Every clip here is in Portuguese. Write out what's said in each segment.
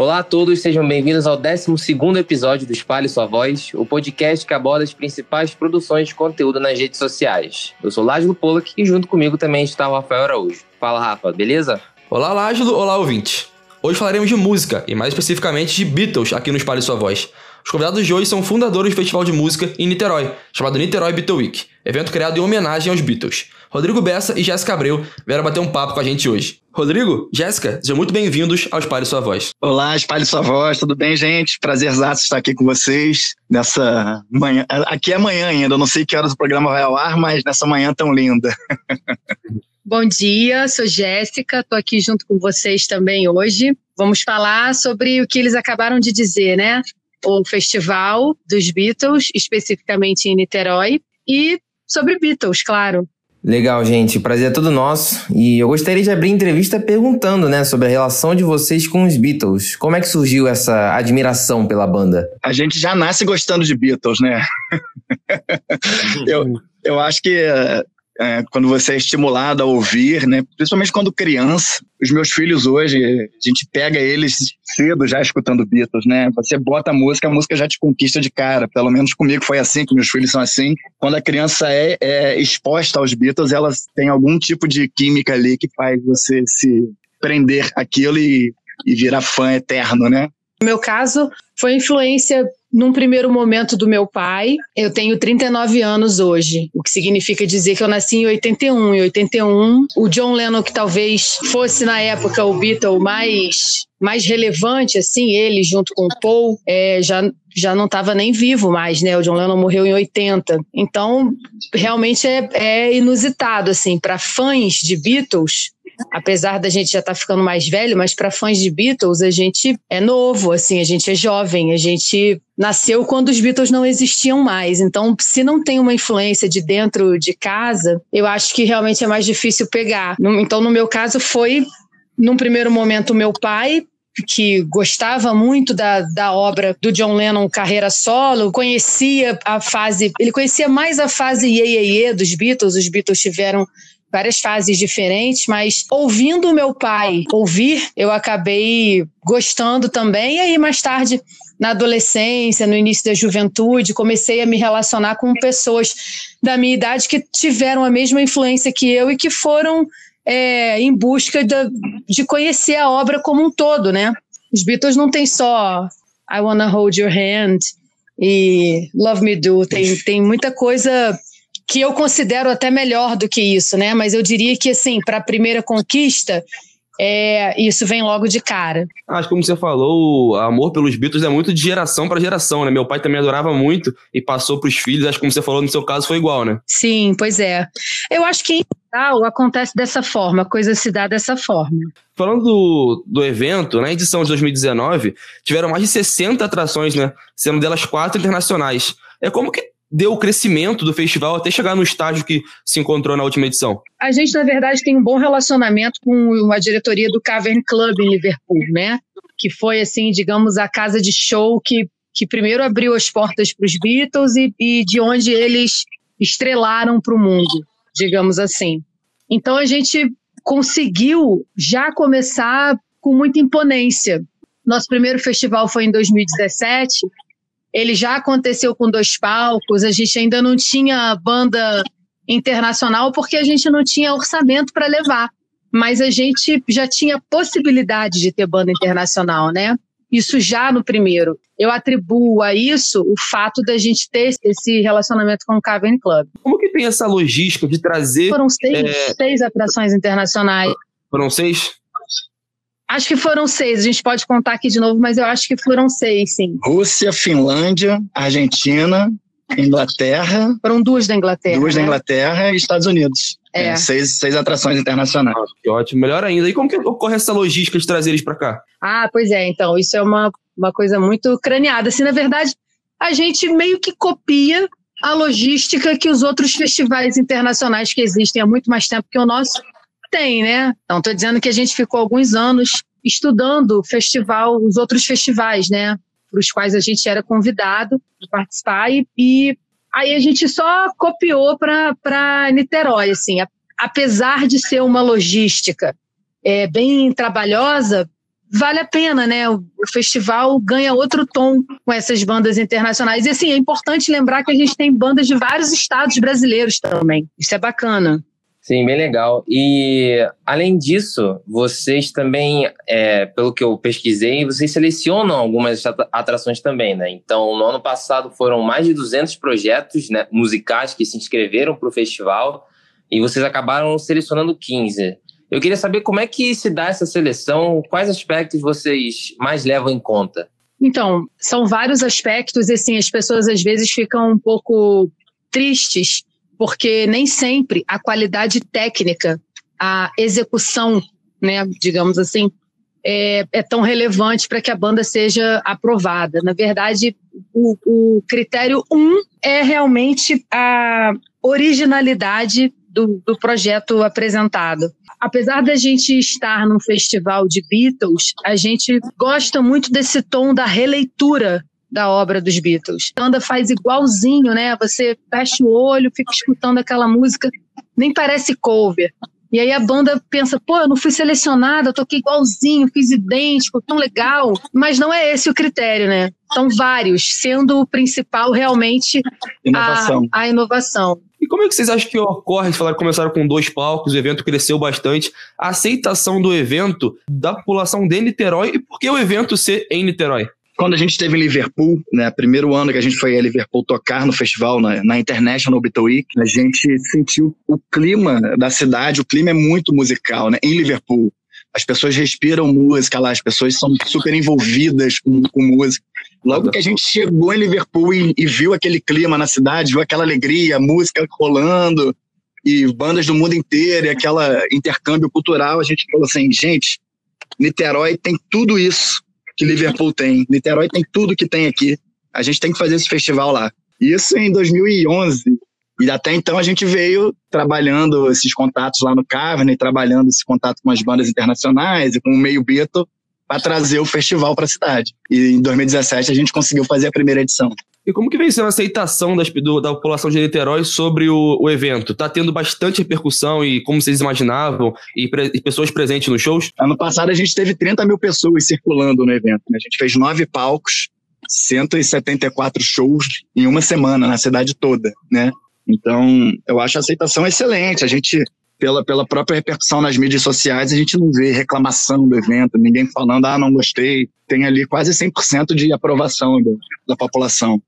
Olá a todos, sejam bem-vindos ao 12 episódio do Espalhe Sua Voz, o podcast que aborda as principais produções de conteúdo nas redes sociais. Eu sou Lázaro Pollock e junto comigo também está o Rafael Araújo. Fala, Rafa, beleza? Olá, Lázaro, olá, ouvinte. Hoje falaremos de música, e mais especificamente de Beatles aqui no Espalhe Sua Voz. Os convidados de hoje são fundadores do festival de música em Niterói, chamado Niterói Beatle Week, evento criado em homenagem aos Beatles. Rodrigo Bessa e Jéssica Abreu vieram bater um papo com a gente hoje. Rodrigo, Jéssica, sejam muito bem-vindos ao Espalhe Sua Voz. Olá, Espalhe Sua Voz, tudo bem, gente? Prazerzaço estar aqui com vocês nessa manhã. Aqui é manhã ainda, eu não sei que horas o programa vai ao ar, mas nessa manhã tão linda. Bom dia, sou Jéssica, estou aqui junto com vocês também hoje. Vamos falar sobre o que eles acabaram de dizer, né? O festival dos Beatles, especificamente em Niterói, e sobre Beatles, claro. Legal, gente. Prazer é todo nosso. E eu gostaria de abrir a entrevista perguntando, né, sobre a relação de vocês com os Beatles. Como é que surgiu essa admiração pela banda? A gente já nasce gostando de Beatles, né? eu, eu acho que é, quando você é estimulado a ouvir, né? Principalmente quando criança. Os meus filhos hoje, a gente pega eles cedo já escutando Beatles, né? Você bota a música, a música já te conquista de cara. Pelo menos comigo foi assim, que meus filhos são assim. Quando a criança é, é exposta aos Beatles, elas têm algum tipo de química ali que faz você se prender aquilo e, e virar fã eterno, né? No meu caso, foi influência num primeiro momento do meu pai. Eu tenho 39 anos hoje, o que significa dizer que eu nasci em 81. Em 81, o John Lennon, que talvez fosse na época o Beatle mais mais relevante, assim, ele junto com o Paul, é, já, já não estava nem vivo mais, né? O John Lennon morreu em 80. Então, realmente é, é inusitado, assim, para fãs de Beatles, apesar da gente já estar tá ficando mais velho, mas para fãs de Beatles, a gente é novo, assim, a gente é jovem, a gente nasceu quando os Beatles não existiam mais. Então, se não tem uma influência de dentro de casa, eu acho que realmente é mais difícil pegar. Então, no meu caso, foi num primeiro momento, meu pai, que gostava muito da, da obra do John Lennon carreira solo, conhecia a fase, ele conhecia mais a fase Ye Ye Ye dos Beatles, os Beatles tiveram várias fases diferentes, mas ouvindo meu pai ouvir, eu acabei gostando também. E aí, mais tarde, na adolescência, no início da juventude, comecei a me relacionar com pessoas da minha idade que tiveram a mesma influência que eu e que foram é, em busca de, de conhecer a obra como um todo, né? Os Beatles não tem só I Wanna Hold Your Hand e Love Me Do, tem, tem muita coisa que eu considero até melhor do que isso, né? Mas eu diria que, assim, para a primeira conquista, é, isso vem logo de cara. Acho que como você falou, o amor pelos Beatles é muito de geração para geração, né? Meu pai também adorava muito e passou para os filhos. Acho que como você falou, no seu caso foi igual, né? Sim, pois é. Eu acho que em geral acontece dessa forma, a coisa se dá dessa forma. Falando do, do evento, na edição de 2019, tiveram mais de 60 atrações, né? Sendo delas quatro internacionais. É como que deu o crescimento do festival até chegar no estágio que se encontrou na última edição? A gente, na verdade, tem um bom relacionamento com a diretoria do Cavern Club em Liverpool, né? Que foi, assim, digamos, a casa de show que, que primeiro abriu as portas para os Beatles e, e de onde eles estrelaram para o mundo, digamos assim. Então a gente conseguiu já começar com muita imponência. Nosso primeiro festival foi em 2017 ele já aconteceu com dois palcos, a gente ainda não tinha banda internacional porque a gente não tinha orçamento para levar. Mas a gente já tinha possibilidade de ter banda internacional, né? Isso já no primeiro. Eu atribuo a isso o fato da gente ter esse relacionamento com o Cavern Club. Como que tem essa logística de trazer. Foram seis, é... seis atrações internacionais. Foram seis? Acho que foram seis, a gente pode contar aqui de novo, mas eu acho que foram seis, sim. Rússia, Finlândia, Argentina, Inglaterra. Foram duas da Inglaterra. Duas né? da Inglaterra e Estados Unidos. É. é. seis, seis atrações internacionais. Ah, que ótimo, melhor ainda. E como que ocorre essa logística de trazer eles para cá? Ah, pois é, então, isso é uma, uma coisa muito craneada. Assim, na verdade, a gente meio que copia a logística que os outros festivais internacionais que existem há muito mais tempo que o nosso tem, né? Então, estou dizendo que a gente ficou alguns anos estudando o festival, os outros festivais, né? Para os quais a gente era convidado para participar e, e, aí a gente só copiou para Niterói, assim. A, apesar de ser uma logística é, bem trabalhosa, vale a pena, né? O, o, festival ganha outro tom com essas bandas internacionais. E assim, é importante lembrar que a gente tem bandas de vários estados brasileiros também. Isso é bacana. Sim, bem legal. E além disso, vocês também, é, pelo que eu pesquisei, vocês selecionam algumas atrações também, né? Então, no ano passado foram mais de 200 projetos né, musicais que se inscreveram para o festival e vocês acabaram selecionando 15. Eu queria saber como é que se dá essa seleção, quais aspectos vocês mais levam em conta? Então, são vários aspectos e assim, as pessoas às vezes ficam um pouco tristes, porque nem sempre a qualidade técnica, a execução, né, digamos assim, é, é tão relevante para que a banda seja aprovada. Na verdade, o, o critério um é realmente a originalidade do, do projeto apresentado. Apesar da gente estar num festival de Beatles, a gente gosta muito desse tom da releitura da obra dos Beatles. A banda faz igualzinho, né? Você fecha o olho, fica escutando aquela música, nem parece cover. E aí a banda pensa, pô, eu não fui selecionada, eu toquei igualzinho, fiz idêntico, tão legal. Mas não é esse o critério, né? São vários, sendo o principal realmente inovação. A, a inovação. E como é que vocês acham que ocorre? Falaram que começaram com dois palcos, o evento cresceu bastante. A aceitação do evento da população de Niterói e por que o evento ser em Niterói? Quando a gente esteve em Liverpool, né, primeiro ano que a gente foi a Liverpool tocar no festival, na, na International Beatle Week, a gente sentiu o clima da cidade, o clima é muito musical, né, em Liverpool. As pessoas respiram música lá, as pessoas são super envolvidas com, com música. Logo que a gente chegou em Liverpool e, e viu aquele clima na cidade, viu aquela alegria, música rolando, e bandas do mundo inteiro, e aquela intercâmbio cultural, a gente falou assim, gente, Niterói tem tudo isso que Liverpool tem. Niterói tem tudo que tem aqui. A gente tem que fazer esse festival lá. Isso em 2011. E até então a gente veio trabalhando esses contatos lá no Cavern, trabalhando esse contato com as bandas internacionais e com o meio Beatle para trazer o festival para a cidade. E em 2017 a gente conseguiu fazer a primeira edição. E como que vem sendo a aceitação das, do, da população de Niterói sobre o, o evento? Está tendo bastante repercussão e como vocês imaginavam, e, pre, e, pessoas presentes nos shows? Ano passado a gente teve 30 mil pessoas circulando no evento. Né? A gente fez nove palcos, 174 shows em uma semana na cidade toda, né? Então, eu acho a aceitação excelente. A gente pela, pela própria repercussão nas mídias sociais, a gente não vê reclamação do evento, ninguém falando, ah, não gostei. Tem ali quase 100% de aprovação da, da população.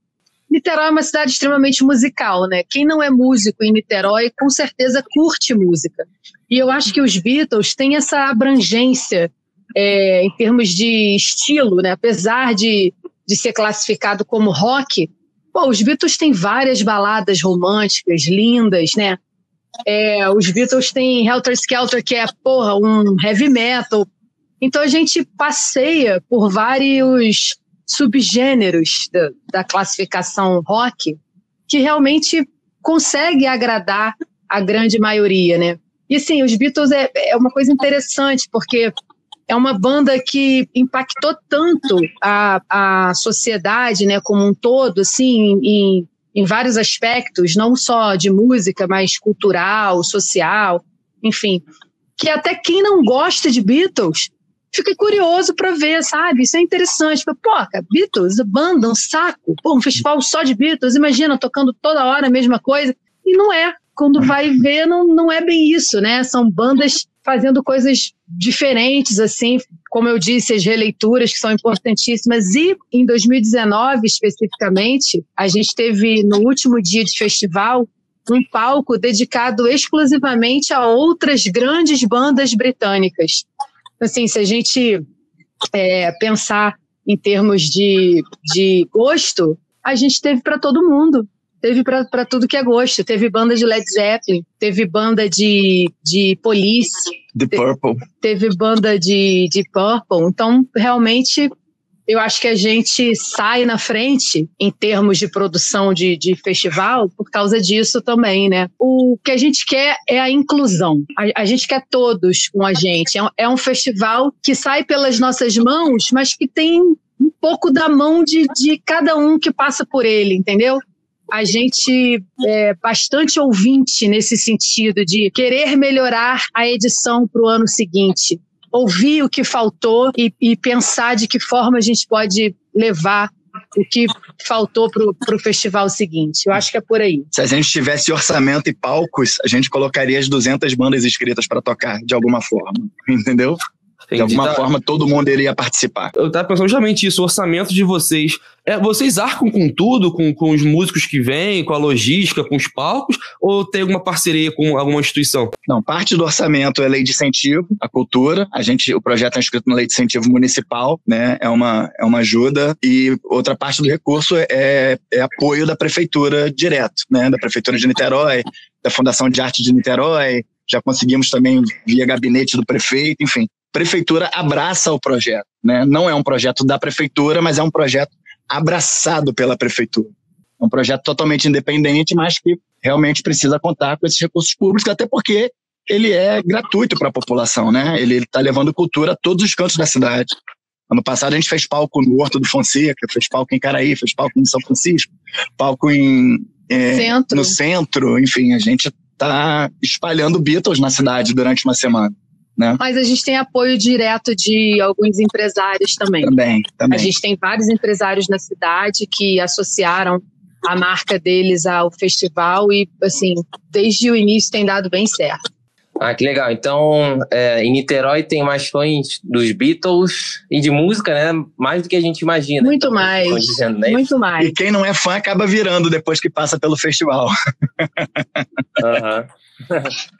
Niterói é uma cidade extremamente musical, né? Quem não é músico em Niterói, com certeza curte música. E eu acho que os Beatles têm essa abrangência é, em termos de estilo, né? Apesar de, de ser classificado como rock, pô, os Beatles têm várias baladas românticas, lindas, né? É, os Beatles têm Helter Skelter, que é, porra, um heavy metal. Então a gente passeia por vários subgêneros da, da classificação rock que realmente consegue agradar a grande maioria, né? E assim, os Beatles é, é uma coisa interessante, porque é uma banda que impactou tanto a, a sociedade, né, como um todo, assim, em, em vários aspectos, não só de música, mas cultural, social, enfim, que até quem não gosta de Beatles fica curioso para ver, sabe? Isso é interessante. Pô, cara, Beatles, banda, um saco. Pô, um festival só de Beatles, imagina, tocando toda hora a mesma coisa. E não é. Quando vai ver, não, não é bem isso, né? São bandas fazendo coisas diferentes, assim, como eu disse, as releituras que são importantíssimas. E em 2019, especificamente, a gente teve no último dia de festival um palco dedicado exclusivamente a outras grandes bandas britânicas. Assim, se a gente é, pensar em termos de, de gosto, a gente teve para todo mundo teve para tudo que é gosto. Teve banda de Led Zeppelin, teve banda de, de Police. The Purple. Teve banda de, de Purple. Então, realmente, eu acho que a gente sai na frente em termos de produção de, de festival por causa disso também, né? O que a gente quer é a inclusão. A, a gente quer todos com a gente. É um, é um festival que sai pelas nossas mãos, mas que tem um pouco da mão de, de cada um que passa por ele, entendeu? a gente é bastante ouvinte nesse sentido de querer melhorar a edição para o ano seguinte. Ouvir o que faltou e, e pensar de que forma a gente pode levar o que faltou para o festival seguinte. Eu acho que é por aí. Se a gente tivesse orçamento e palcos, a gente colocaria as 200 bandas inscritas para tocar, de alguma forma. Entendeu? Entendi. De alguma tá. forma, todo mundo iria participar. Eu estava pensando justamente isso, o orçamento de vocês. É, vocês arcam com tudo, com, com os músicos que vêm, com a logística, com os palcos, ou tem alguma parceria com alguma instituição? Não, parte do orçamento é lei de incentivo, a cultura. A gente, o projeto é inscrito na lei de incentivo municipal, né? É uma, é uma ajuda. E outra parte do recurso é, é apoio da prefeitura direto, né? Da prefeitura de Niterói, da Fundação de Arte de Niterói, já conseguimos também via gabinete do prefeito, enfim prefeitura abraça o projeto. Né? Não é um projeto da prefeitura, mas é um projeto abraçado pela prefeitura. É um projeto totalmente independente, mas que realmente precisa contar com esses recursos públicos, até porque ele é gratuito para a população, né? Ele está levando cultura a todos os cantos da cidade. Ano passado a gente fez palco no Horto do Fonseca, fez palco em Caraí, fez palco em São Francisco, palco em, é, centro. no centro, enfim, a gente está espalhando Beatles na cidade durante uma semana. Né? Mas a gente tem apoio direto de alguns empresários também. Também, também. A gente tem vários empresários na cidade que associaram a marca deles ao festival e, assim, desde o início tem dado bem certo. Ah, que legal. Então, é, em Niterói tem mais fãs dos Beatles e de música, né? Mais do que a gente imagina. Muito então, mais. Dizendo, né? Muito mais. E quem não é fã acaba virando depois que passa pelo festival. Aham.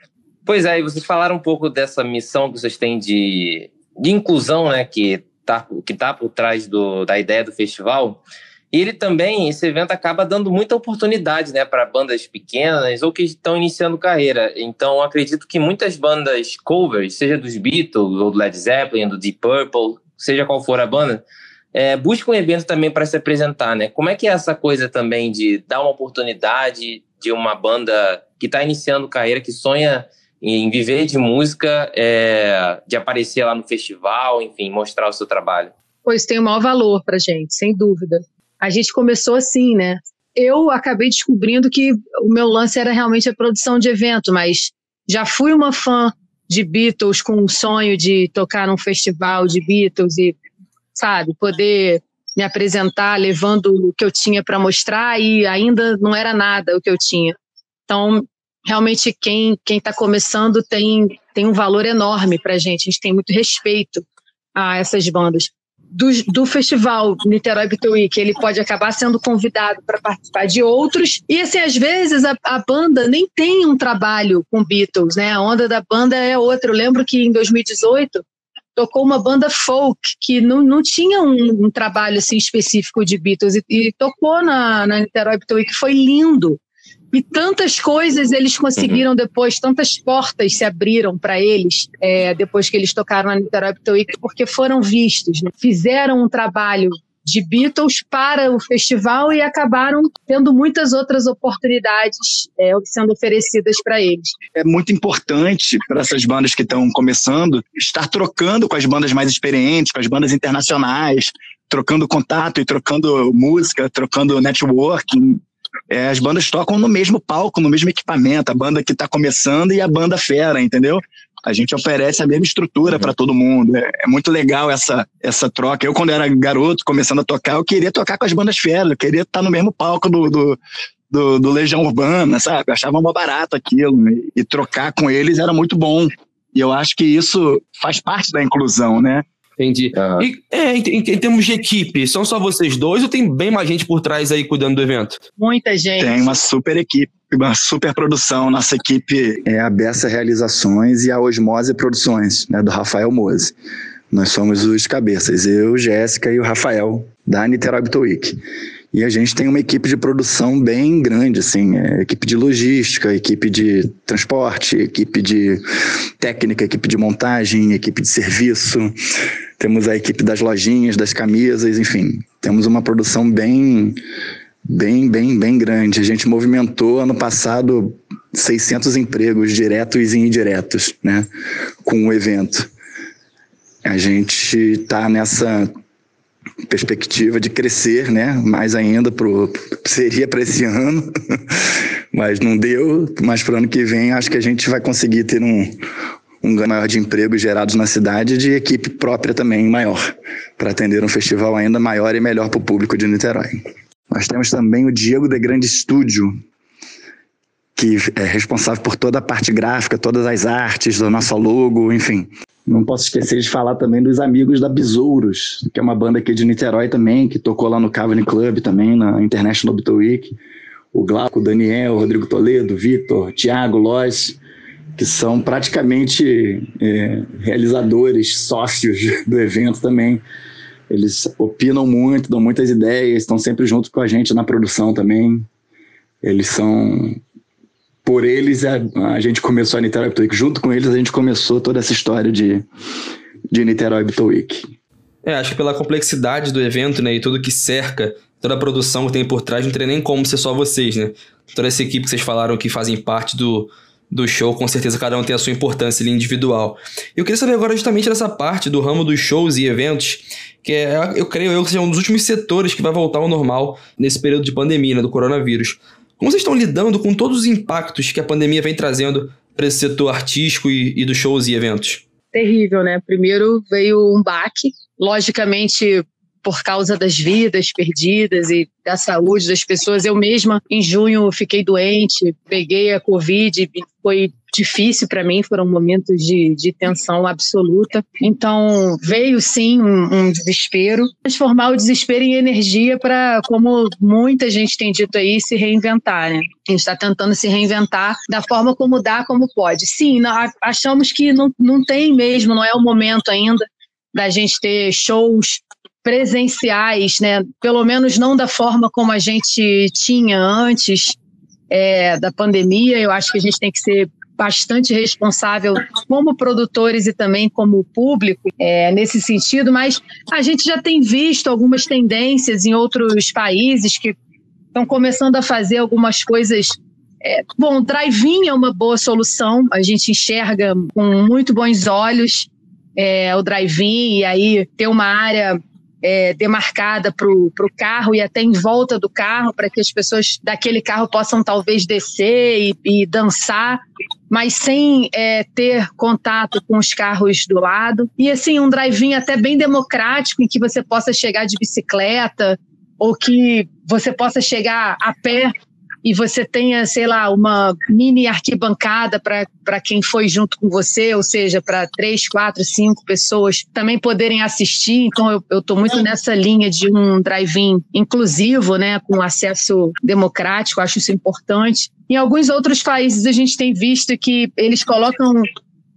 Pois é, e vocês falaram um pouco dessa missão que vocês têm de, de inclusão, né, que tá, que tá por trás do, da ideia do festival. E ele também, esse evento acaba dando muita oportunidade, né, para bandas pequenas ou que estão iniciando carreira. Então, acredito que muitas bandas covers, seja dos Beatles ou do Led Zeppelin, do Deep Purple, seja qual for a banda, é, buscam um evento também para se apresentar, né? Como é que é essa coisa também de dar uma oportunidade de uma banda que está iniciando carreira, que sonha em viver de música, é, de aparecer lá no festival, enfim, mostrar o seu trabalho? Pois tem o maior valor para gente, sem dúvida. A gente começou assim, né? Eu acabei descobrindo que o meu lance era realmente a produção de evento, mas já fui uma fã de Beatles com um sonho de tocar num festival de Beatles e, sabe, poder me apresentar levando o que eu tinha para mostrar e ainda não era nada o que eu tinha. Então, realmente quem quem está começando tem tem um valor enorme para a gente. A gente tem muito respeito a essas bandas. Do, do festival Niterói Beat Week, ele pode acabar sendo convidado para participar de outros. E assim, às vezes a, a banda nem tem um trabalho com Beatles, né? A onda da banda é outra. Eu lembro que em 2018 tocou uma banda folk que não, não tinha um, um trabalho assim específico de Beatles e, e tocou na, na Niterói Beat Week, foi lindo. E tantas coisas eles conseguiram uhum. depois, tantas portas se abriram para eles é, depois que eles tocaram na Niterói Week, porque foram vistos, né? fizeram um trabalho de Beatles para o festival e acabaram tendo muitas outras oportunidades é, sendo oferecidas para eles. É muito importante para essas bandas que estão começando estar trocando com as bandas mais experientes, com as bandas internacionais, trocando contato e trocando música, trocando networking é, as bandas tocam no mesmo palco, no mesmo equipamento, a banda que está começando e a banda fera, entendeu? A gente oferece a mesma estrutura para todo mundo. É, é, muito legal essa, essa troca. Eu, quando era garoto, começando a tocar, eu queria tocar com as bandas feras, eu queria estar no mesmo palco do, do, do, do Legião Urbana, sabe? Eu achava uma barato aquilo. E, e trocar com eles era muito bom. E eu acho que isso faz parte da inclusão, né? Entendi. Uhum. E é, em, em, termos de equipe, são só vocês dois ou tem bem mais gente por trás aí cuidando do evento? Muita gente. Tem uma super equipe, uma super produção. Nossa equipe é a Bessa Realizações e a Osmose Produções, né, do Rafael Mose. Nós somos os cabeças, eu, Jéssica e o Rafael, da Niterói Week. E a gente tem uma equipe de produção bem grande, assim, é, equipe de logística, equipe de transporte, equipe de técnica, equipe de montagem, equipe de serviço. Temos a equipe das lojinhas, das camisas, enfim, temos uma produção bem, bem, bem, bem grande. A gente movimentou ano passado 600 empregos diretos e indiretos, né, com o evento. A gente está nessa perspectiva de crescer, né? Mais ainda pro seria para esse ano, mas não deu. Mas para o ano que vem acho que a gente vai conseguir ter um um ganho maior de empregos gerados na cidade de equipe própria também maior, para atender um festival ainda maior e melhor para o público de Niterói. Nós temos também o Diego de Grande Estúdio, que é responsável por toda a parte gráfica, todas as artes do nosso logo, enfim. Não posso esquecer de falar também dos amigos da Besouros, que é uma banda aqui de Niterói também, que tocou lá no Cavani Club também, na International Beatle Week. O Glauco, o Daniel, o Rodrigo Toledo, Vitor, Thiago, Lois, que são praticamente é, realizadores, sócios do evento também. Eles opinam muito, dão muitas ideias, estão sempre junto com a gente na produção também. Eles são por eles a, a gente começou a Niterói Week. Junto com eles a gente começou toda essa história de, de Niterói Beatle Week. É, acho que pela complexidade do evento, né, e tudo que cerca, toda a produção que tem por trás, não teria nem como ser só vocês, né? Toda essa equipe que vocês falaram que fazem parte do, do show, com certeza cada um tem a sua importância ali individual. Eu queria saber agora justamente dessa parte do ramo dos shows e eventos, que é, eu creio eu que seja um dos últimos setores que vai voltar ao normal nesse período de pandemia, né, do coronavírus. Como vocês estão lidando com todos os impactos que a pandemia vem trazendo para esse setor artístico e, e dos shows e eventos? Terrível, né? Primeiro veio um baque, logicamente por causa das vidas perdidas e da saúde das pessoas. Eu mesma, em junho, fiquei doente, peguei a Covid, foi difícil para mim, foram momentos de, de tensão absoluta. Então, veio sim um, um desespero, transformar o desespero em energia para, como muita gente tem dito aí, se reinventar, né? A gente está tentando se reinventar da forma como dá, como pode. Sim, achamos que não, não tem mesmo, não é o momento ainda da gente ter shows presenciais, né? Pelo menos não da forma como a gente tinha antes é, da pandemia. Eu acho que a gente tem que ser bastante responsável como produtores e também como público é, nesse sentido, mas a gente já tem visto algumas tendências em outros países que estão começando a fazer algumas coisas. É, bom, drive-in é uma boa solução, a gente enxerga com muito bons olhos é, o drive-in e aí ter uma área é, demarcada para o carro e até em volta do carro, para que as pessoas daquele carro possam talvez descer e, e dançar, mas sem é, ter contato com os carros do lado. E assim, um drive-in até bem democrático, em que você possa chegar de bicicleta ou que você possa chegar a pé e você tenha, sei lá, uma mini arquibancada para quem foi junto com você, ou seja, para três, quatro, cinco pessoas também poderem assistir. Então, eu estou muito nessa linha de um drive-in inclusivo, né, com acesso democrático, acho isso importante. Em alguns outros países, a gente tem visto que eles colocam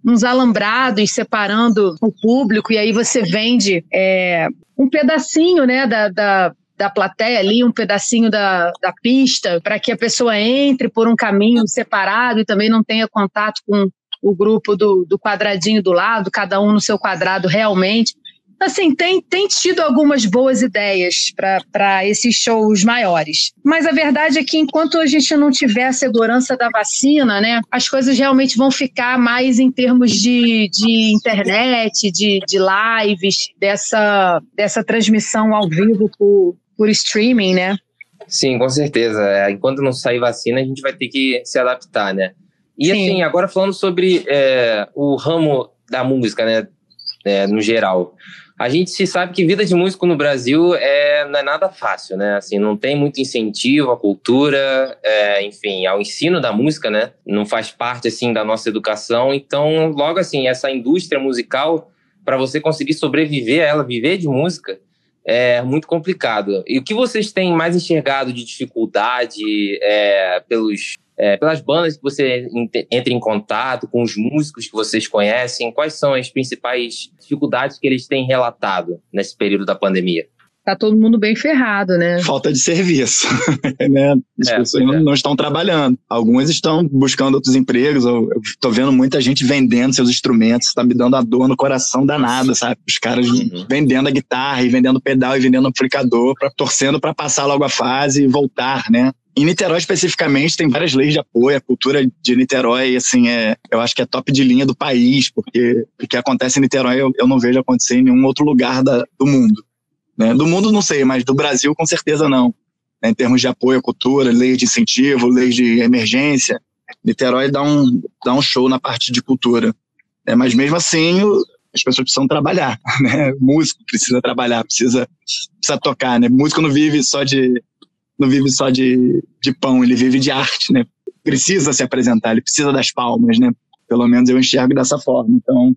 uns alambrados separando o público, e aí você vende é, um pedacinho né, da, da da plateia ali, um pedacinho da, da pista, para que a pessoa entre por um caminho separado e também não tenha contato com o grupo do, do quadradinho do lado, cada um no seu quadrado realmente. Assim, tem, tem tido algumas boas ideias para esses shows maiores. Mas a verdade é que enquanto a gente não tiver a segurança da vacina, né, as coisas realmente vão ficar mais em termos de, de internet, de, de lives, dessa, dessa transmissão ao vivo por, por streaming, né? Sim, com certeza. É, enquanto não sair vacina, a gente vai ter que se adaptar, né? E Sim. assim, agora falando sobre é, o ramo da música, né? É, no geral. A gente se sabe que vida de músico no Brasil é, não é nada fácil, né? Assim, não tem muito incentivo à cultura, é, enfim, ao ensino da música, né? Não faz parte, assim, da nossa educação. Então, logo assim, essa indústria musical, para você conseguir sobreviver a ela, viver de música, é muito complicado. E o que vocês têm mais enxergado de dificuldade é, pelos, é, pelas bandas que você entra em contato, com os músicos que vocês conhecem? Quais são as principais dificuldades que eles têm relatado nesse período da pandemia? Tá todo mundo bem ferrado, né? Falta de serviço, né? As é, pessoas é. não, estão trabalhando. Algumas estão buscando outros empregos. Eu, eu tô vendo muita gente vendendo seus instrumentos, tá me dando a dor no coração danada, sabe? Os caras uhum. vendendo a guitarra e vendendo pedal e vendendo amplificador, pra, torcendo para passar logo a fase e voltar, né? Em Niterói, especificamente, tem várias leis de apoio. A cultura de Niterói, assim, é, eu acho que é top de linha do país, porque o que acontece em Niterói eu, eu não vejo acontecer em nenhum outro lugar da, do mundo. Né? Do mundo não sei, mas do Brasil com certeza não. Né? Em termos de apoio à cultura, lei de incentivo, lei de emergência, Niterói dá um, dá um show na parte de cultura. Né? Mas mesmo assim, as pessoas precisam trabalhar, né? Músico precisa trabalhar, precisa, precisa tocar, né? Músico não vive só de não vive só de, de pão, ele vive de arte, né? Precisa se apresentar, ele precisa das palmas, né? Pelo menos eu enxergo dessa forma. Então,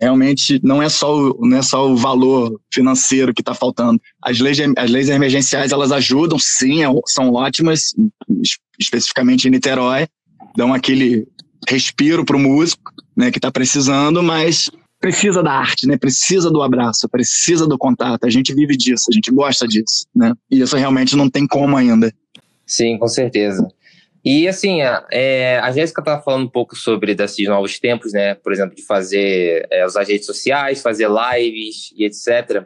realmente não é só o, não é só o valor financeiro que está faltando. As leis, as leis emergenciais elas ajudam, sim, é são ótimas, especificamente em Niterói, dão aquele respiro para o músico, né, que está precisando, mas precisa da arte, né? Precisa do abraço, precisa do contato. A gente vive disso, a gente gosta disso, né? E isso realmente não tem como ainda. Sim, com certeza. E assim, a, é, a Jéssica estava falando um pouco sobre desses novos tempos, né? Por exemplo, de fazer, é, usar redes sociais, fazer lives e etc.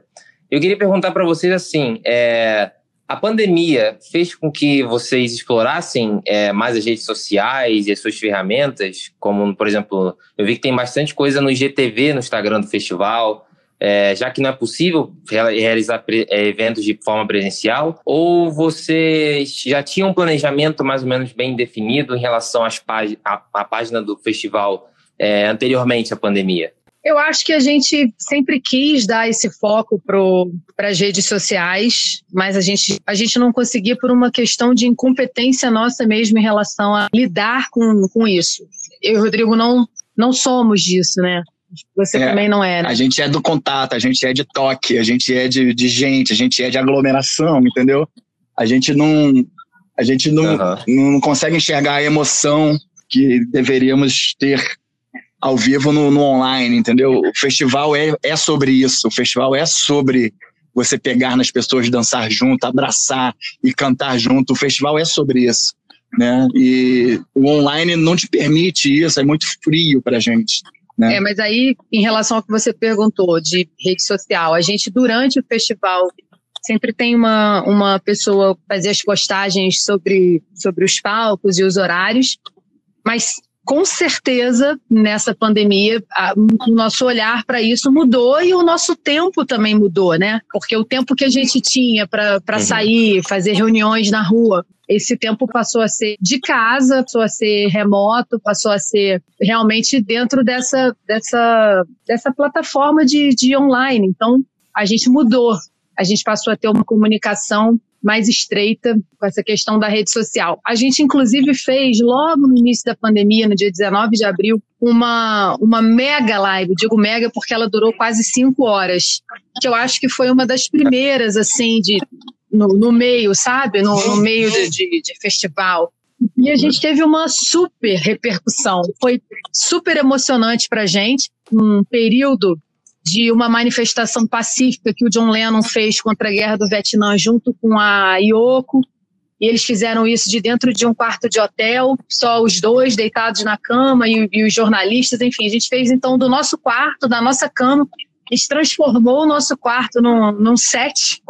Eu queria perguntar para vocês assim, é, a pandemia fez com que vocês explorassem é, mais as redes sociais e as suas ferramentas, como, por exemplo, eu vi que tem bastante coisa no IGTV, no Instagram do festival, é, já que não é possível realizar é, eventos de forma presencial, ou vocês já tinham um planejamento mais ou menos bem definido em relação às pá à, página do festival é, anteriormente à pandemia? Eu acho que a gente sempre quis dar esse foco para as redes sociais, mas a gente, a gente não conseguia por uma questão de incompetência nossa mesmo em relação a lidar com, com isso. Eu e o Rodrigo não, não somos disso, né? Você é, também não é, né? A gente é do contato, a gente é de toque, a gente é de, de gente, a gente é de aglomeração, entendeu? A gente não, a gente não, uhum. não consegue enxergar a emoção que deveríamos ter ao vivo no, no online, entendeu? O festival é, é sobre isso. O festival é sobre você pegar nas pessoas, dançar junto, abraçar e cantar junto. O festival é sobre isso, né? E o online não te permite isso, é muito frio pra gente. Né? É, mas aí, em relação ao que você perguntou de rede social, a gente, durante o festival, sempre tem uma, uma pessoa fazer as postagens sobre, sobre os palcos e os horários, mas com certeza, nessa pandemia, a, o nosso olhar para isso mudou e o nosso tempo também mudou, né? Porque o tempo que a gente tinha para uhum. sair, fazer reuniões na rua, esse tempo passou a ser de casa, passou a ser remoto, passou a ser realmente dentro dessa, dessa, dessa plataforma de, de online. Então, a gente mudou. A gente passou a ter uma comunicação mais estreita com essa questão da rede social. A gente, inclusive, fez logo no início da pandemia, no dia 19 de abril, uma, uma mega live. Digo mega porque ela durou quase cinco horas, que eu acho que foi uma das primeiras, assim, de, no, no meio, sabe? No, no meio de, de, de festival. E a gente teve uma super repercussão. Foi super emocionante para a gente. Um período de uma manifestação pacífica que o John Lennon fez contra a guerra do Vietnã junto com a Yoko. E eles fizeram isso de dentro de um quarto de hotel, só os dois deitados na cama e, e os jornalistas. Enfim, a gente fez então do nosso quarto, da nossa cama, a gente transformou o nosso quarto num, num set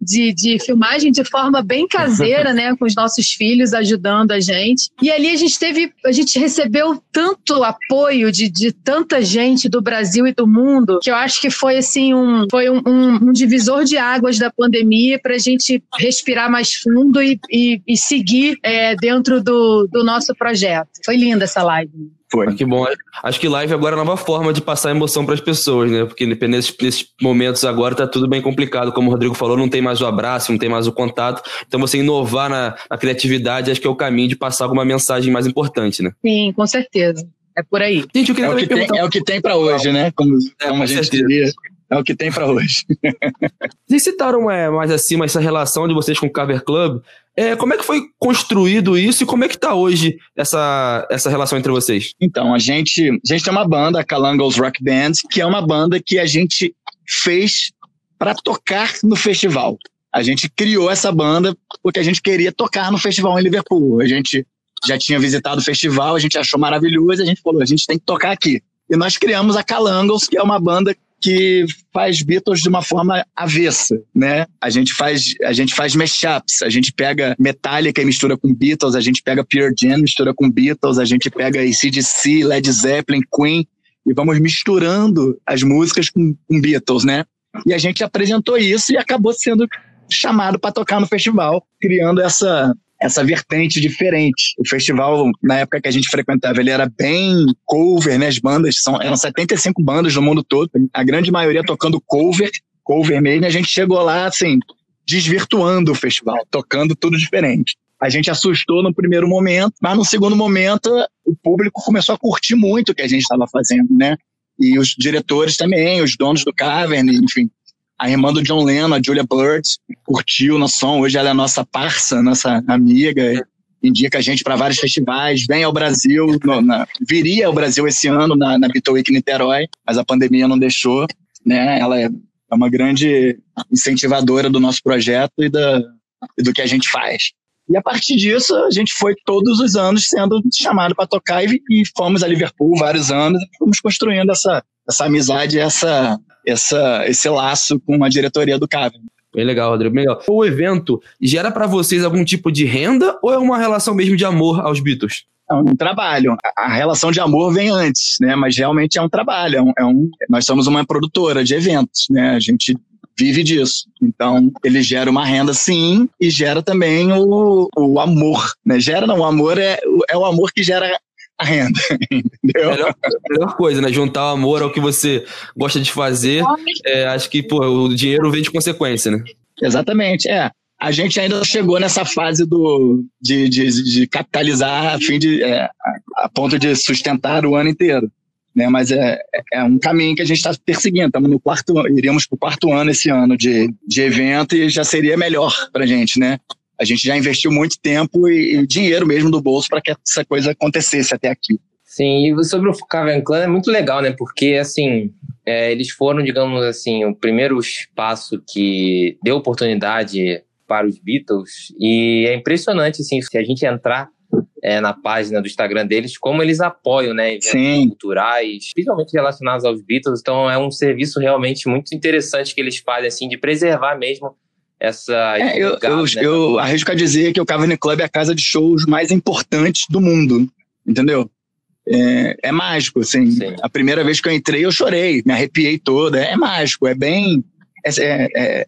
de, de filmagem de forma bem caseira, né? Com os nossos filhos ajudando a gente. E ali a gente teve, a gente recebeu tanto apoio de, de tanta gente do Brasil e do mundo, que eu acho que foi assim um, foi um, um, um divisor de águas da pandemia para a gente respirar mais fundo e, e, e seguir é, dentro do, do nosso projeto. Foi linda essa live. Foi. Mas que bom. Acho que live agora é a nova forma de passar emoção para as pessoas, né? Porque nesses, nesses momentos agora tá tudo bem complicado. Como o Rodrigo falou, não tem mais o abraço, não tem mais o contato. Então você inovar na, na criatividade, acho que é o caminho de passar alguma mensagem mais importante, né? Sim, com certeza. É por aí. Gente, eu queria é, o que tem, é o que tem para hoje, né? Como, é, como a gente certeza. diria. É o que tem para hoje. Vocês citaram é, mais acima essa relação de vocês com o Cover Club. É, como é que foi construído isso e como é que está hoje essa, essa relação entre vocês? Então, a gente, a gente tem uma banda, a Calangos Rock Band, que é uma banda que a gente fez para tocar no festival. A gente criou essa banda porque a gente queria tocar no festival em Liverpool. A gente já tinha visitado o festival, a gente achou maravilhoso, a gente falou, a gente tem que tocar aqui. E nós criamos a Calangos, que é uma banda que faz Beatles de uma forma avessa, né? A gente faz, a gente faz mashups, a gente pega Metallica e mistura com Beatles, a gente pega Pure Jam mistura com Beatles, a gente pega ACDC, Led Zeppelin, Queen e vamos misturando as músicas com, com Beatles, né? E a gente apresentou isso e acabou sendo chamado para tocar no festival, criando essa essa vertente diferente. O festival, na época que a gente frequentava, ele era bem cover, né? As bandas, são, eram 75 bandas no mundo todo, a grande maioria tocando cover, cover mesmo, e a gente chegou lá, assim, desvirtuando o festival, tocando tudo diferente. A gente assustou no primeiro momento, mas no segundo momento o público começou a curtir muito o que a gente estava fazendo, né? E os diretores também, os donos do Cavern, enfim. A irmã do John Lennon, a Julia Bird, curtiu o nosso som. Hoje ela é nossa parça, nossa amiga. Indica a gente para vários festivais. Vem ao Brasil, no, na, viria ao Brasil esse ano na, na Niterói, mas a pandemia não deixou. Né? Ela é uma grande incentivadora do nosso projeto e, da, e do que a gente faz. E a partir disso, a gente foi todos os anos sendo chamado para tocar e, e, fomos a Liverpool vários anos e fomos construindo essa, essa amizade, essa, essa, esse laço com a diretoria do Cavern. Bem legal, Rodrigo. Bem legal. O evento gera para vocês algum tipo de renda ou é uma relação mesmo de amor aos Beatles? É um trabalho. A relação de amor vem antes, né? Mas realmente é um trabalho. É um, é um, nós somos uma produtora de eventos, né? A gente vive disso. Então, ele gera uma renda, sim, e gera também o, o amor. Né? Gera, não, o amor é, é o amor que gera a renda. Entendeu? Melhor, melhor coisa, né? Juntar o amor ao que você gosta de fazer. É, acho que pô, o dinheiro vem de consequência, né? Exatamente, é. A gente ainda chegou nessa fase do, de, de, de capitalizar a, fim de, é, a, a ponto de sustentar o ano inteiro né? Mas é, é um caminho que a gente está perseguindo. Estamos no quarto, iríamos para o quarto ano esse ano de, de evento e já seria melhor para a gente, né? A gente já investiu muito tempo e, e dinheiro mesmo do bolso para que essa coisa acontecesse até aqui. Sim, e sobre o Cavern Clan é muito legal, né? Porque, assim, é, eles foram, digamos assim, o primeiro espaço que deu oportunidade para os Beatles. E é impressionante, assim, se a gente entrar é, na página do Instagram deles, como eles apoiam, né, eventos Sim. culturais, principalmente relacionados aos Beatles. Então é um serviço realmente muito interessante que eles fazem, assim, de preservar mesmo essa. É, eu, eu, né? eu arrisco a dizer que o Cavern Club é a casa de shows mais importante do mundo, entendeu? É, é mágico, assim. Sim. A primeira vez que eu entrei, eu chorei, me arrepiei toda. É mágico, é bem. É, é, é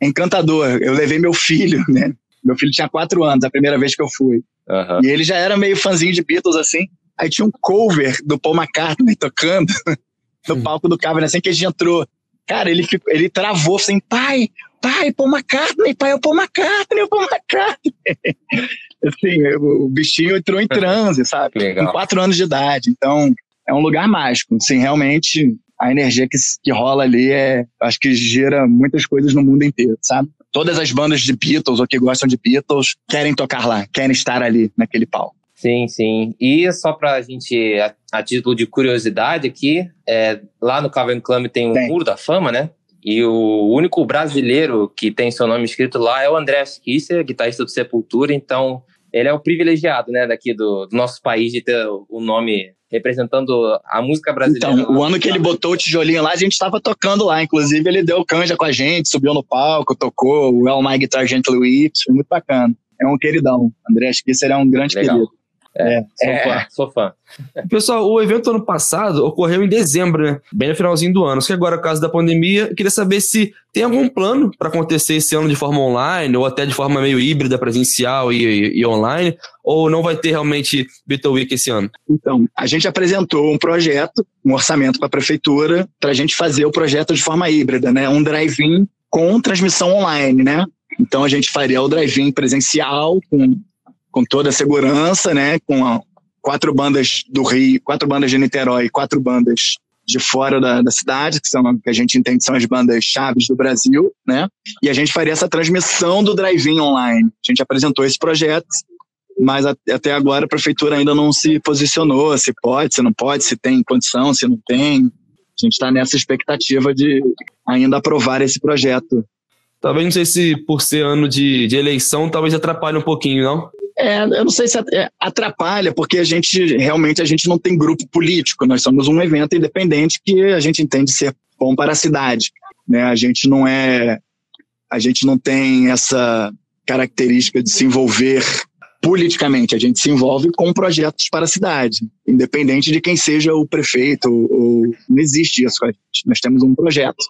encantador. Eu levei meu filho, né? Meu filho tinha quatro anos, a primeira vez que eu fui. Uhum. E ele já era meio fãzinho de Beatles, assim. Aí tinha um cover do Paul McCartney tocando no palco do Cavern, assim que a gente entrou. Cara, ele, ficou, ele travou assim, pai, pai, Paul McCartney, pai, é o Paul McCartney, é o Paul McCartney. assim, o, bichinho entrou em transe, sabe? Legal. Com quatro anos de idade. Então, é um lugar mágico. Assim, realmente, a energia que, que rola ali é, acho que gera muitas coisas no mundo inteiro, sabe? Todas as bandas de Beatles ou que gostam de Beatles querem tocar lá, querem estar ali naquele palco. Sim, sim. E só pra gente, a, a título de curiosidade aqui, é, lá no Cavern Club tem o tem. Muro da Fama, né? E o único brasileiro que tem seu nome escrito lá é o André Kisser, guitarrista do Sepultura. Então, ele é o privilegiado, né, daqui do, do nosso país de ter o nome representando a música brasileira. Então, o ano que ele botou o tijolinho lá, a gente estava tocando lá. Inclusive, ele deu canja com a gente, subiu no palco, tocou o El My Guitar Gently Whips, foi muito bacana. É um queridão. André Kisser é um grande Legal. querido. É, sou é, fã, sou fã. Pessoal, o evento ano passado ocorreu em dezembro, né? Bem no finalzinho do ano. Só que agora, por causa da pandemia, eu queria saber se tem algum plano para acontecer esse ano de forma online, ou até de forma meio híbrida, presencial e, e, e online, ou não vai ter realmente Beatle Week esse ano? Então, a gente apresentou um projeto, um orçamento para a prefeitura, para a gente fazer o projeto de forma híbrida, né? Um drive-in com transmissão online, né? Então a gente faria o drive-in presencial, com com toda a segurança, né? Com a, quatro bandas do Rio, quatro bandas de Niterói, quatro bandas de fora da, da, cidade, que são que a gente entende são as bandas chaves do Brasil, né? E a gente faria essa transmissão do drive-in online. A gente apresentou esse projeto, mas a, até agora a prefeitura ainda não se posicionou, se pode, se não pode, se tem condição, se não tem. A gente está nessa expectativa de ainda aprovar esse projeto. Talvez não sei se por ser ano de, de eleição, talvez atrapalhe um pouquinho, não? É, eu não sei se é, atrapalha, porque a gente realmente a gente não tem grupo político. Nós somos um evento independente que a gente entende ser bom para a cidade. Né? A gente não é, a gente não tem essa característica de se envolver politicamente. A gente se envolve com projetos para a cidade, independente de quem seja o prefeito. Ou, não existe isso. Nós temos um projeto,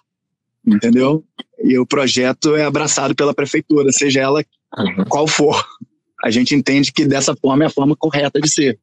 entendeu? E o projeto é abraçado pela prefeitura, seja ela qual for. A gente entende que dessa forma é a forma correta de ser,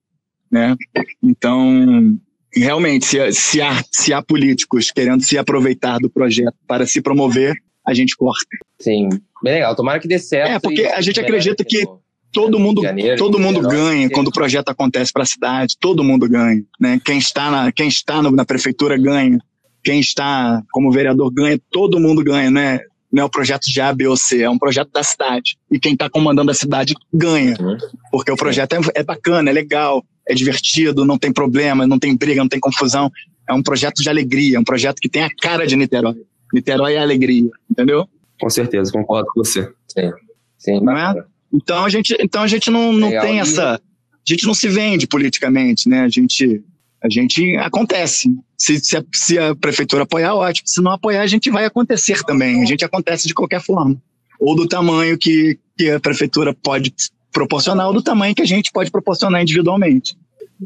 né? Então, realmente, se, se, há, se há políticos querendo se aproveitar do projeto para se promover, a gente corta. Sim, bem legal. Tomara que dê certo. É, porque a gente acredita que todo mundo, Janeiro, todo mundo ganha quando o projeto acontece para a cidade, todo mundo ganha. Né? Quem está, na, quem está na prefeitura ganha, quem está como vereador ganha, todo mundo ganha, né? Não é um projeto de A, B ou C, é um projeto da cidade. E quem está comandando a cidade ganha, uhum. porque o projeto é, é bacana, é legal, é divertido, não tem problema, não tem briga, não tem confusão. É um projeto de alegria, é um projeto que tem a cara de Niterói. Niterói é alegria, entendeu? Com certeza, concordo com você. Sim, sim. Não é? Então a gente, então a gente não, não tem essa. A gente não se vende politicamente, né? A gente, a gente acontece. Se, se, a, se a prefeitura apoiar, ótimo. Se não apoiar, a gente vai acontecer também. A gente acontece de qualquer forma. Ou do tamanho que, que a prefeitura pode proporcionar, ou do tamanho que a gente pode proporcionar individualmente.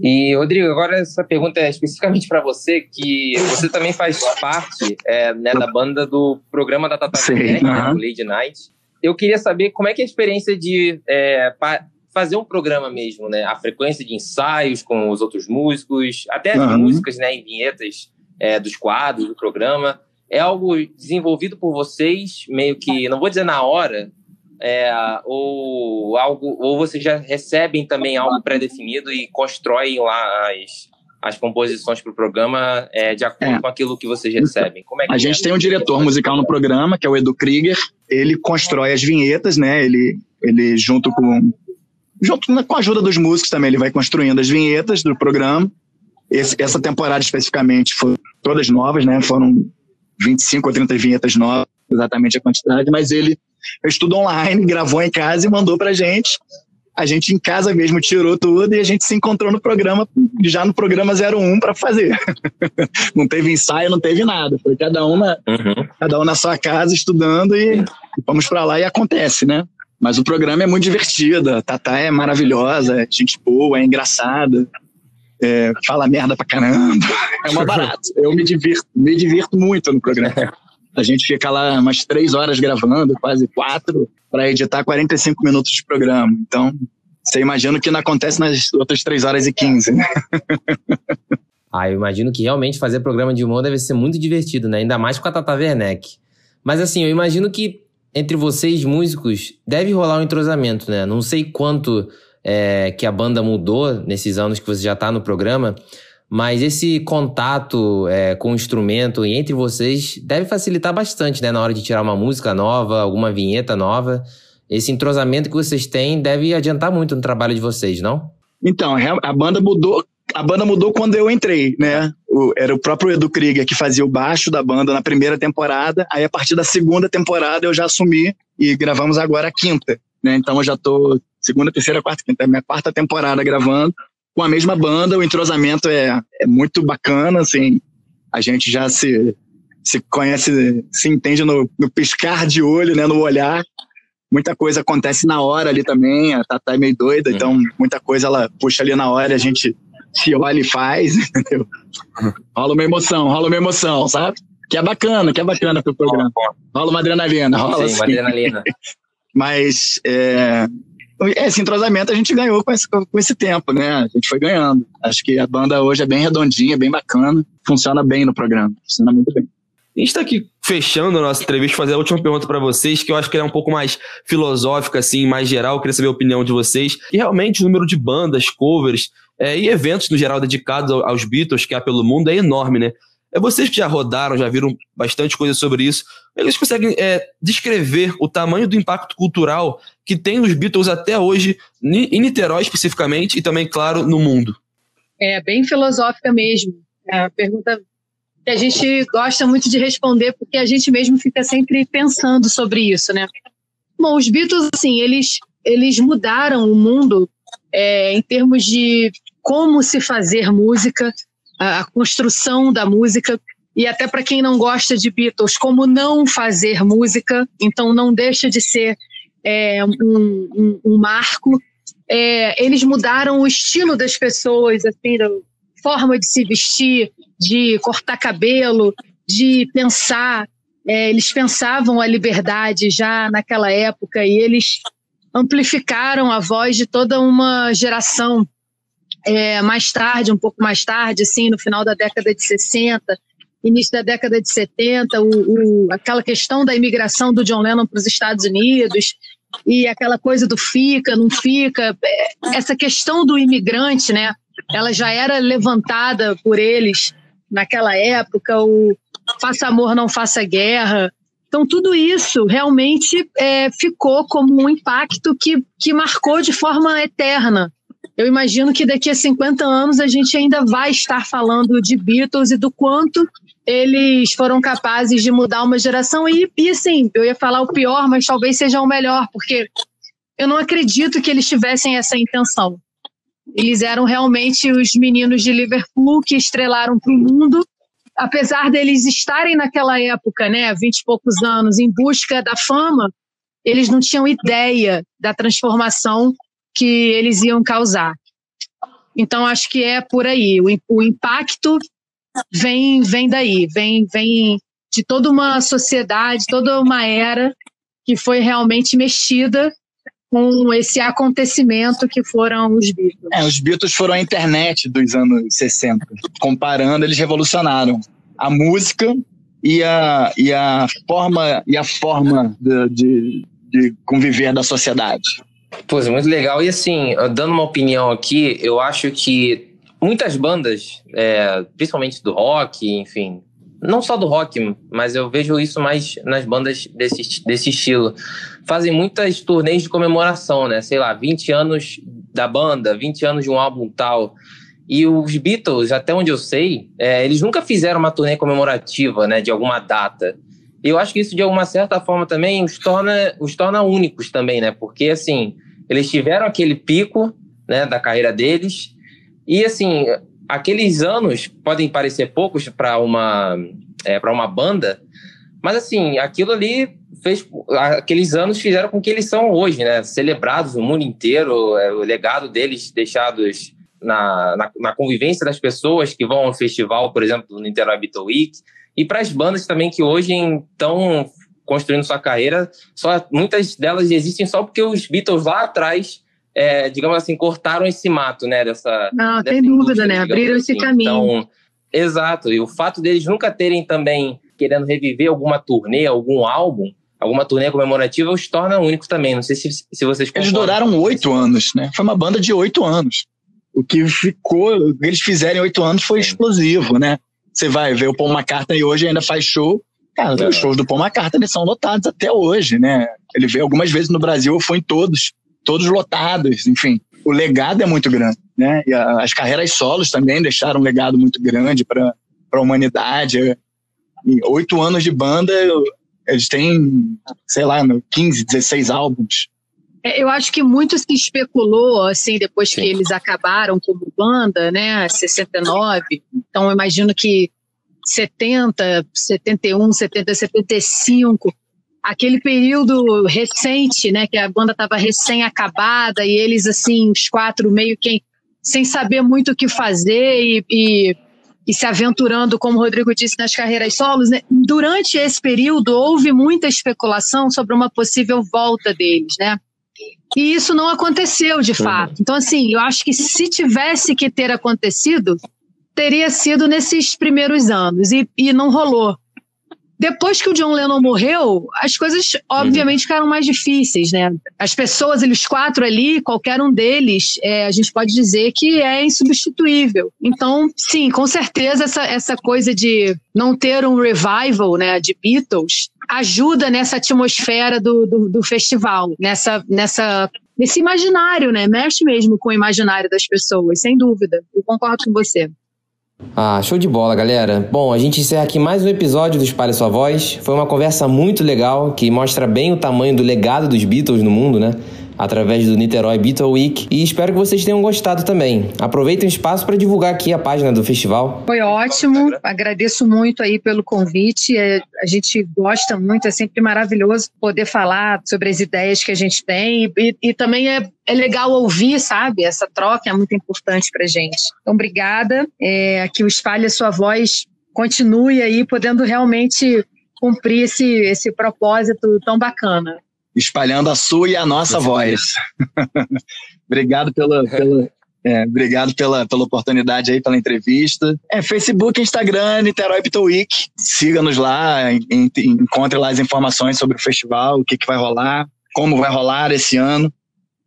E, Rodrigo, agora essa pergunta é especificamente para você, que você também faz parte é, né, da banda do programa da Tata Werneck, né, Lady Night eu queria saber como é que é a experiência de é, fazer um programa mesmo, né? A frequência de ensaios com os outros músicos, até as uhum. músicas, né, em vinhetas é, dos quadros do programa. É algo desenvolvido por vocês, meio que, não vou dizer na hora, é, ou algo, ou vocês já recebem também algo pré-definido e constroem lá as, as composições para o programa é, de acordo é. com aquilo que vocês recebem? É a gente é? tem um diretor musical no programa, que é o Edu Krieger. Ele constrói as vinhetas, né? Ele, ele junto com junto com a ajuda dos músicos também, ele vai construindo as vinhetas do programa. Esse, essa temporada especificamente foram todas novas, né? Foram 25 ou 30 vinhetas novas, exatamente a quantidade, mas ele estudou online, gravou em casa e mandou pra gente a gente em casa mesmo tirou tudo e a gente se encontrou no programa, já no programa 01 para fazer. não teve ensaio, não teve nada. Foi cada um na, uhum. cada um na sua casa estudando e, e vamos para lá e acontece, né? Mas o programa é muito divertido, a Tatá é maravilhosa, é gente boa, é engraçada, é, fala merda pra caramba, é uma barata. Eu me divirto, me divirto muito no programa. A gente fica lá umas três horas gravando, quase quatro, para editar 45 minutos de programa. Então, você imagina o que não acontece nas outras três horas e 15, né? Ah, eu imagino que realmente fazer programa de humor deve ser muito divertido, né? Ainda mais com a Tata Werneck. Mas assim, eu imagino que entre vocês, músicos, deve rolar um entrosamento, né? Não sei quanto é, que a banda mudou nesses anos que você já está no programa, mas esse contato é, com o instrumento e entre vocês deve facilitar bastante, né? Na hora de tirar uma música nova, alguma vinheta nova. Esse entrosamento que vocês têm deve adiantar muito no trabalho de vocês, não? Então, a banda mudou. A banda mudou quando eu entrei, né? O, era o próprio Edu Krieger que fazia o baixo da banda na primeira temporada. Aí, a partir da segunda temporada, eu já assumi e gravamos agora a quinta, né? Então, eu já tô segunda, terceira, quarta, quinta. É a minha quarta temporada gravando com a mesma banda, o entrosamento é, é muito bacana, assim, a gente já se, se conhece, se entende no, no piscar de olho, né, no olhar, muita coisa acontece na hora ali também, a Tatá é meio doida, então uhum. muita coisa ela puxa ali na hora, a gente se olha e faz, entendeu? Rola uma emoção, rola uma emoção, sabe? Que é bacana, que é bacana pro programa. Rola uma adrenalina, rola Sim, assim. uma adrenalina. Mas é, esse entrosamento a gente ganhou com esse, com esse tempo, né? A gente foi ganhando. Acho que a banda hoje é bem redondinha, bem bacana, funciona bem no programa, funciona muito bem. A gente está aqui fechando a nossa entrevista, fazer a última pergunta para vocês, que eu acho que é um pouco mais filosófica, assim, mais geral. Eu queria saber a opinião de vocês. E realmente o número de bandas, covers é, e eventos no geral dedicados aos Beatles que há pelo mundo é enorme, né? É vocês que já rodaram, já viram bastante coisa sobre isso. Eles conseguem é, descrever o tamanho do impacto cultural que tem os Beatles até hoje, em Niterói especificamente, e também, claro, no mundo. É bem filosófica mesmo. É pergunta que a gente gosta muito de responder, porque a gente mesmo fica sempre pensando sobre isso, né? Bom, os Beatles, assim, eles, eles mudaram o mundo é, em termos de como se fazer música, a, construção da música e até para quem não gosta de Beatles, como não fazer música, então não deixa de ser é, um, um, um, marco. É, eles mudaram o estilo das pessoas, assim, da forma de se vestir, de cortar cabelo, de pensar. É, eles pensavam a liberdade já naquela época e eles amplificaram a voz de toda uma geração. É, mais tarde, um pouco mais tarde, assim, no final da década de 60, início da década de 70, o, o, aquela questão da imigração do John Lennon para os Estados Unidos e aquela coisa do fica, não fica, é, essa questão do imigrante, né? Ela já era levantada por eles naquela época, o faça amor, não faça guerra. Então, tudo isso realmente é, ficou como um impacto que, que marcou de forma eterna. Eu imagino que daqui a 50 anos a gente ainda vai estar falando de Beatles e do quanto eles foram capazes de mudar uma geração. E, e assim, eu ia falar o pior, mas talvez seja o melhor, porque eu não acredito que eles tivessem essa intenção. Eles eram realmente os meninos de Liverpool que estrelaram para o mundo. Apesar deles estarem naquela época, né, vinte e poucos anos, em busca da fama, eles não tinham ideia da transformação que eles iam causar. Então, acho que é por aí. O, o impacto vem, vem daí, vem, vem de toda uma sociedade, toda uma era que foi realmente mexida com esse acontecimento que foram os Beatles. É, os Beatles foram a internet dos anos 60. Comparando, eles revolucionaram a música e a, e a forma, e a forma de, de, de conviver da sociedade. Pois é, muito legal. E assim, dando uma opinião aqui, eu acho que muitas bandas, é, principalmente do rock, enfim, não só do rock, mas eu vejo isso mais nas bandas desse, desse estilo. Fazem muitas turnês de comemoração, né? Sei lá, 20 anos da banda, 20 anos de um álbum tal. E os Beatles, até onde eu sei, é, eles nunca fizeram uma turnê comemorativa, né? De alguma data. E eu acho que isso, de alguma certa forma, também os torna, os torna únicos também, né? Porque, assim, eles tiveram aquele pico né, da carreira deles. E, assim, aqueles anos podem parecer poucos para uma, é, uma banda, mas assim, aquilo ali fez. Aqueles anos fizeram com que eles são hoje, né? Celebrados no mundo inteiro, é, o legado deles deixados na, na, na, convivência das pessoas que vão ao festival, por exemplo, no Niterói Beatle Week, e para as bandas também que hoje estão construindo sua carreira, só muitas delas existem só porque os Beatles lá atrás é, digamos assim, cortaram esse mato, né? Dessa. Não, tem dúvida, né? Abriram assim. esse caminho. Então, exato. E o fato deles nunca terem também querendo reviver alguma turnê, algum álbum, alguma turnê comemorativa, os torna únicos também. Não sei se, se vocês Eles duraram oito anos, né? Foi uma banda de oito anos. O que ficou, o que eles fizeram em oito anos foi Sim. explosivo, né? Você vai ver o Paul McCartney hoje ainda faz show. Cara, é. os shows do Paul McCartney são lotados até hoje, né? Ele veio algumas vezes no Brasil, eu fui em todos todos lotados, enfim. O legado é muito grande, né? E a, as carreiras solos também deixaram um legado muito grande para a humanidade. Em oito anos de banda, eles têm, sei lá, 15, 16 álbuns. É, eu acho que muito se especulou, assim, depois Sim. que eles acabaram como banda, né, 69. Então, imagino que 70, 71, 70, 75 aquele período recente, né, que a banda estava recém acabada e eles assim, os quatro meio que sem saber muito o que fazer e, e, e se aventurando, como o Rodrigo disse, nas carreiras solos, né? Durante esse período houve muita especulação sobre uma possível volta deles, né? E isso não aconteceu de uhum. fato. Então, assim, eu acho que se tivesse que ter acontecido, teria sido nesses primeiros anos e, e não rolou. Depois que o John Lennon morreu, as coisas obviamente ficaram mais difíceis, né? As pessoas, eles quatro ali, qualquer um deles, é, a gente pode dizer que é insubstituível. Então, sim, com certeza essa, essa coisa de não ter um revival, né, de Beatles, ajuda nessa atmosfera do, do, do festival, nessa, nessa nesse imaginário, né? Mexe mesmo com o imaginário das pessoas, sem dúvida. Eu concordo com você. Ah, show de bola, galera. Bom, a gente encerra aqui mais um episódio do Espalhe Sua Voz. Foi uma conversa muito legal que mostra bem o tamanho do legado dos Beatles no mundo, né? Através do Niterói Beatle Week e espero que vocês tenham gostado também. Aproveitem o espaço para divulgar aqui a página do festival. Foi ótimo, agradeço muito aí pelo convite. É, a gente gosta muito, é sempre maravilhoso poder falar sobre as ideias que a gente tem e, e também é, é legal ouvir, sabe? Essa troca é muito importante para gente. Então, obrigada. É, que o Espalhe a Sua Voz continue aí, podendo realmente cumprir esse, esse propósito tão bacana. Espalhando a sua e a nossa voz. obrigado pela, pela é, obrigado pela, pela oportunidade aí, pela entrevista. É, Facebook, Instagram, Niterói Week. Siga-nos lá, encontre lá as informações sobre o festival, o que, que vai rolar, como vai rolar esse ano.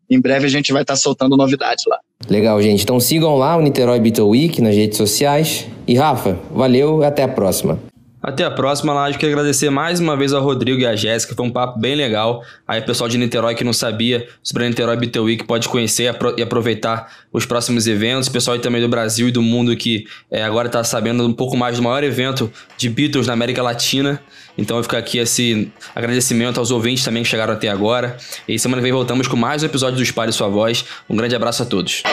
Em breve a gente vai estar soltando novidades lá. Legal, gente. Então sigam lá o Niterói Beatle Week nas redes sociais. E Rafa, valeu e até a próxima. Até a próxima, Laje. Quero agradecer mais uma vez ao Rodrigo e à Jéssica. Foi um papo bem legal. Aí, pessoal de Niterói que não sabia sobre a Niterói Beatle Week pode conhecer e aproveitar os próximos eventos. Pessoal também do Brasil e do mundo que é, agora está sabendo um pouco mais do maior evento de Beatles na América Latina. Então, fica aqui esse agradecimento aos ouvintes também que chegaram até agora. E semana que vem voltamos com mais um episódio do Espalhe Sua Voz. Um grande abraço a todos.